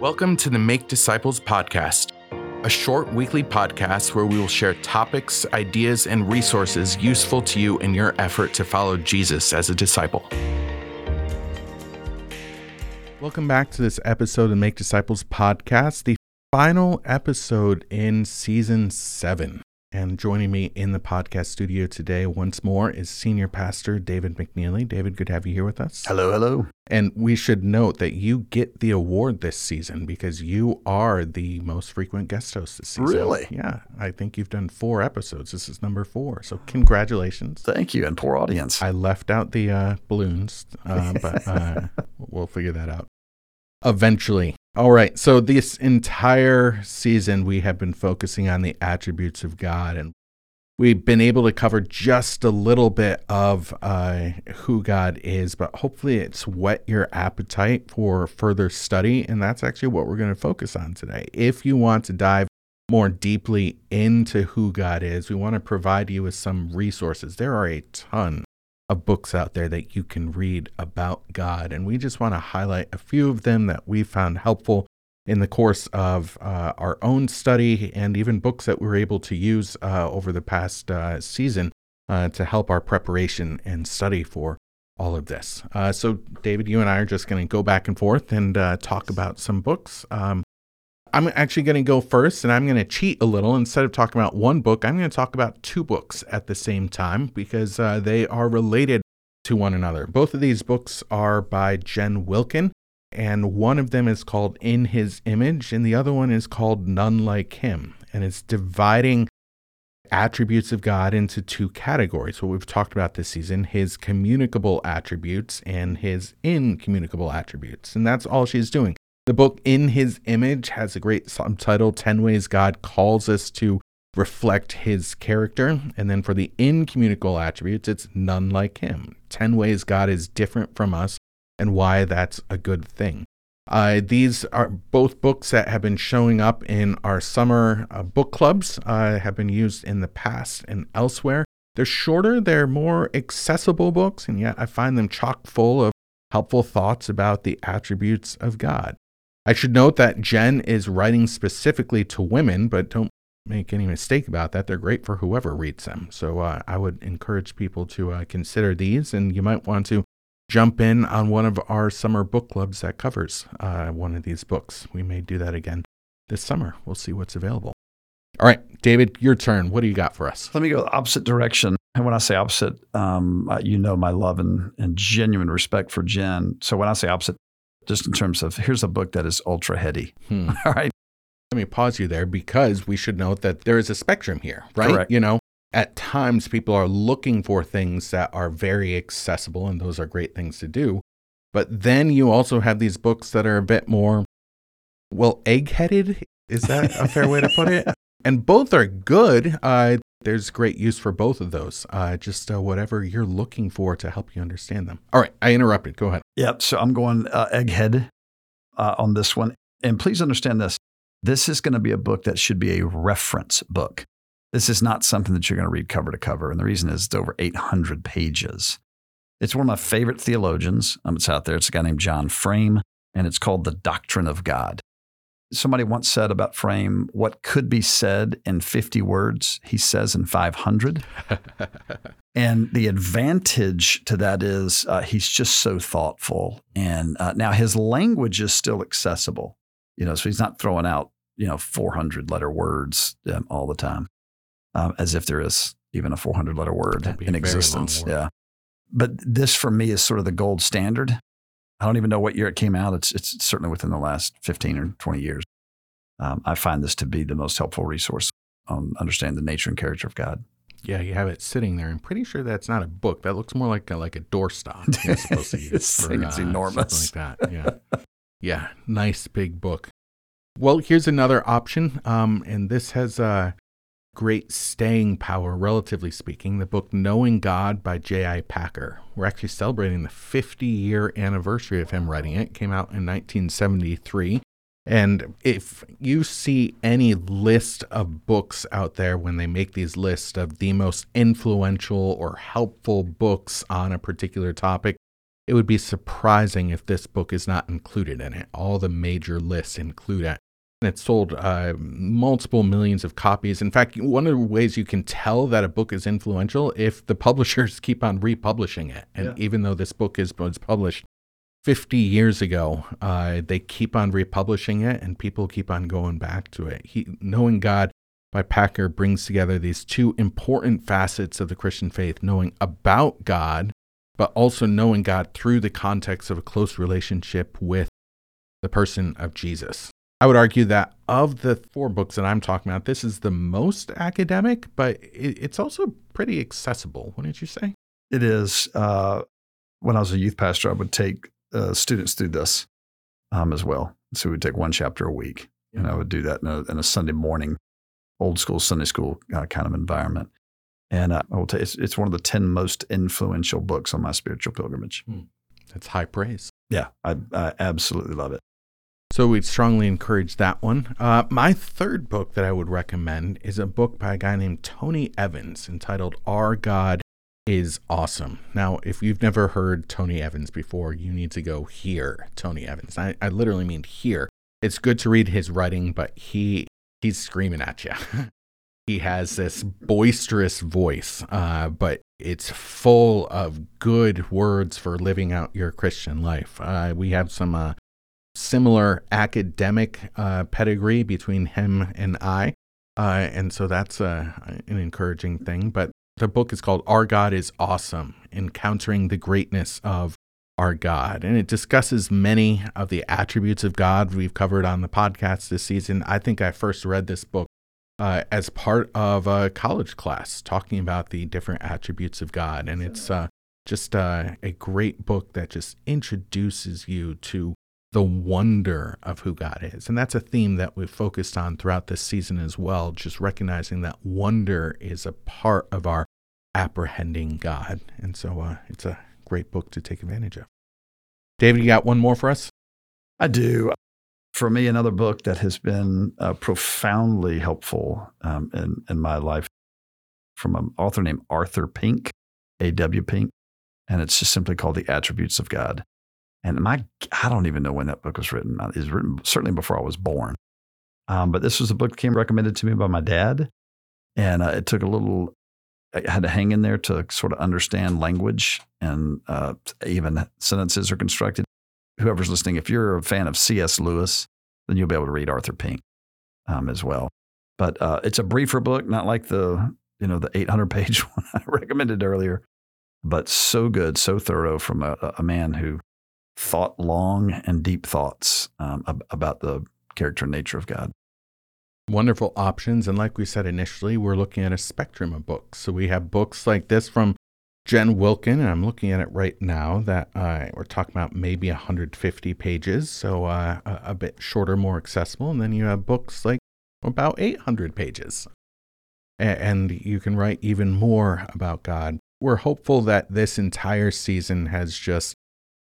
Welcome to the Make Disciples podcast, a short weekly podcast where we will share topics, ideas, and resources useful to you in your effort to follow Jesus as a disciple. Welcome back to this episode of Make Disciples podcast, the final episode in season seven. And joining me in the podcast studio today once more is Senior Pastor David McNeely. David, good to have you here with us. Hello, hello. And we should note that you get the award this season because you are the most frequent guest host this season. Really? Yeah. I think you've done four episodes. This is number four. So congratulations. Thank you, and poor audience. I left out the uh, balloons, uh, but uh, we'll figure that out eventually. All right. So, this entire season, we have been focusing on the attributes of God, and we've been able to cover just a little bit of uh, who God is, but hopefully, it's whet your appetite for further study. And that's actually what we're going to focus on today. If you want to dive more deeply into who God is, we want to provide you with some resources. There are a ton of books out there that you can read about God. And we just want to highlight a few of them that we found helpful in the course of uh, our own study and even books that we were able to use uh, over the past uh, season uh, to help our preparation and study for all of this. Uh, so, David, you and I are just going to go back and forth and uh, talk about some books. Um, I'm actually going to go first and I'm going to cheat a little. Instead of talking about one book, I'm going to talk about two books at the same time because uh, they are related to one another. Both of these books are by Jen Wilkin, and one of them is called In His Image, and the other one is called None Like Him. And it's dividing attributes of God into two categories. What we've talked about this season his communicable attributes and his incommunicable attributes. And that's all she's doing. The book In His Image has a great subtitle 10 Ways God Calls Us to Reflect His Character. And then for the incommunicable attributes, it's None Like Him 10 Ways God is Different from Us and Why That's a Good Thing. Uh, these are both books that have been showing up in our summer uh, book clubs, uh, have been used in the past and elsewhere. They're shorter, they're more accessible books, and yet I find them chock full of helpful thoughts about the attributes of God. I should note that Jen is writing specifically to women, but don't make any mistake about that. They're great for whoever reads them. So uh, I would encourage people to uh, consider these, and you might want to jump in on one of our summer book clubs that covers uh, one of these books. We may do that again this summer. We'll see what's available. All right, David, your turn. What do you got for us? Let me go the opposite direction. And when I say opposite, um, uh, you know my love and, and genuine respect for Jen. So when I say opposite, just in terms of here's a book that is ultra heady. Hmm. All right. Let me pause you there because we should note that there is a spectrum here, right? Correct. You know, at times people are looking for things that are very accessible, and those are great things to do. But then you also have these books that are a bit more, well, egg headed. Is that a fair way to put it? And both are good. Uh, there's great use for both of those. Uh, just uh, whatever you're looking for to help you understand them. All right, I interrupted. Go ahead. Yep. So I'm going uh, egghead uh, on this one. And please understand this this is going to be a book that should be a reference book. This is not something that you're going to read cover to cover. And the reason is it's over 800 pages. It's one of my favorite theologians. Um, it's out there. It's a guy named John Frame, and it's called The Doctrine of God. Somebody once said about Frame, what could be said in 50 words, he says in 500. and the advantage to that is uh, he's just so thoughtful. And uh, now his language is still accessible, you know, so he's not throwing out, you know, 400 letter words um, all the time, um, as if there is even a 400 letter word That'd be a in existence. word. Yeah. But this for me is sort of the gold standard. I don't even know what year it came out. It's, it's certainly within the last 15 or 20 years. Um, I find this to be the most helpful resource on understanding the nature and character of God. Yeah, you have it sitting there. I'm pretty sure that's not a book. That looks more like a, like a doorstop. You're supposed to use for, is uh, enormous. Like that. Yeah, yeah, nice big book. Well, here's another option, um, and this has uh, great staying power, relatively speaking. The book "Knowing God" by J.I. Packer. We're actually celebrating the 50 year anniversary of him writing it. It came out in 1973. And if you see any list of books out there when they make these lists of the most influential or helpful books on a particular topic, it would be surprising if this book is not included in it. All the major lists include it. And it sold uh, multiple millions of copies. In fact, one of the ways you can tell that a book is influential if the publishers keep on republishing it. And Yeah. even though this book is was published 50 years ago, uh, they keep on republishing it, and people keep on going back to it. He, Knowing God by Packer brings together these two important facets of the Christian faith: knowing about God but also knowing God through the context of a close relationship with the person of Jesus. I would argue that of the four books that I'm talking about, this is the most academic, but it, it's also pretty accessible, wouldn't you say? It is. Uh, when I was a youth pastor, I would take uh, students through this um, as well. So we'd take one chapter a week, and I would do that in a, in a Sunday morning, old school Sunday school uh, kind of environment. And uh, I will tell you, it's, it's one of the 10 most influential books on my spiritual pilgrimage. That's high praise. Yeah, I, I absolutely love it. So we'd strongly encourage that one. Uh, my third book that I would recommend is a book by a guy named Tony Evans entitled Our God is Awesome. Now, if you've never heard Tony Evans before, you need to go hear Tony Evans. I, I literally mean hear. It's good to read his writing, but he he's screaming at you. he has this boisterous voice, uh, but it's full of good words for living out your Christian life. Uh, we have some uh, similar academic uh, pedigree between him and I. Uh, and so that's uh, an encouraging thing. But the book is called Our God is Awesome Encountering the Greatness of Our God. And it discusses many of the attributes of God we've covered on the podcast this season. I think I first read this book uh, as part of a college class talking about the different attributes of God. And it's uh, just uh, a great book that just introduces you to the wonder of who God is. And that's a theme that we've focused on throughout this season as well, just recognizing that wonder is a part of our apprehending God. And so uh, it's a great book to take advantage of. David, you got one more for us? I do. For me, another book that has been uh, profoundly helpful um, in, in my life from an author named Arthur Pink, A.W. Pink. And it's just simply called The Attributes of God. And my, I don't even know when that book was written. It was written certainly before I was born. Um, but this was a book that came recommended to me by my dad. And uh, it took a little, I had to hang in there to sort of understand language and uh, even sentences are constructed. Whoever's listening, if you're a fan of C.S. Lewis, then you'll be able to read Arthur Pink um, as well. But uh, it's a briefer book, not like the you know the 800 page one I recommended earlier, but so good, so thorough from a, a man who thought long and deep thoughts um, ab- about the character and nature of God. Wonderful options. And like we said initially, we're looking at a spectrum of books. So we have books like this from Jen Wilkin, and I'm looking at it right now that uh, we're talking about maybe 150 pages, so uh, a, a bit shorter, more accessible. And then you have books like about 800 pages. And you can write even more about God. We're hopeful that this entire season has just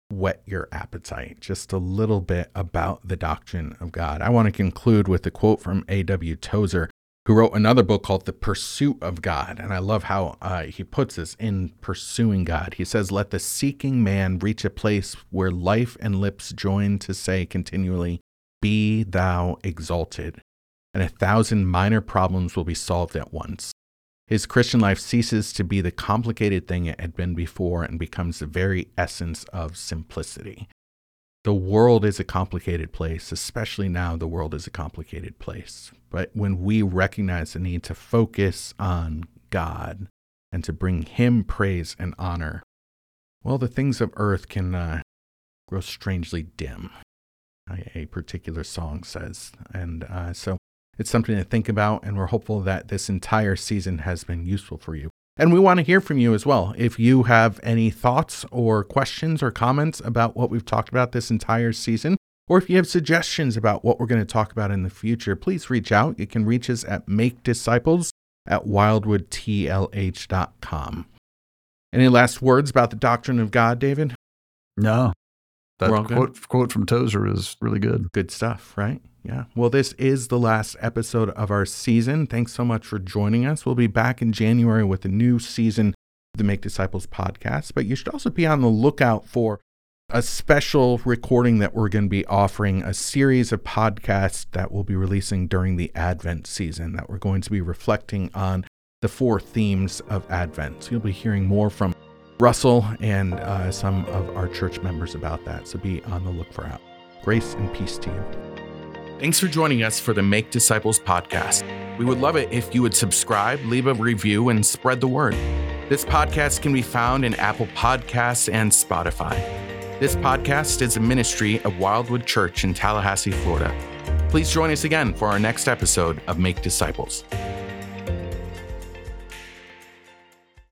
whet your appetite just a little bit about the doctrine of God. I want to conclude with a quote from A.W. Tozer, who wrote another book called The Pursuit of God. And I love how uh, he puts this in pursuing God. He says, Let the seeking man reach a place where life and lips join to say continually, Be thou exalted. And a thousand minor problems will be solved at once. His Christian life ceases to be the complicated thing it had been before and becomes the very essence of simplicity. The world is a complicated place, especially now, the world is a complicated place. But when we recognize the need to focus on God and to bring Him praise and honor, well, the things of earth can uh, grow strangely dim, a particular song says. And uh, so it's something to think about, and we're hopeful that this entire season has been useful for you. And we want to hear from you as well. If you have any thoughts or questions or comments about what we've talked about this entire season, or if you have suggestions about what we're going to talk about in the future, please reach out. You can reach us at Make Disciples at wildwoodtlh.com. Any last words about the doctrine of God, David? No, that We're quote, quote from Tozer is really good. Good stuff, right? Yeah. Well, this is the last episode of our season. Thanks so much for joining us. We'll be back in January with a new season of the Make Disciples podcast, but you should also be on the lookout for a special recording that we're going to be offering a series of podcasts that we'll be releasing during the Advent season that we're going to be reflecting on the four themes of Advent. So you'll be hearing more from Russell and uh, some of our church members about that. So be on the look for that. Grace and peace to you. Thanks for joining us for the Make Disciples podcast. We would love it if you would subscribe, leave a review, and spread the word. This podcast can be found in Apple Podcasts and Spotify. This podcast is a ministry of Wildwood Church in Tallahassee, Florida. Please join us again for our next episode of Make Disciples.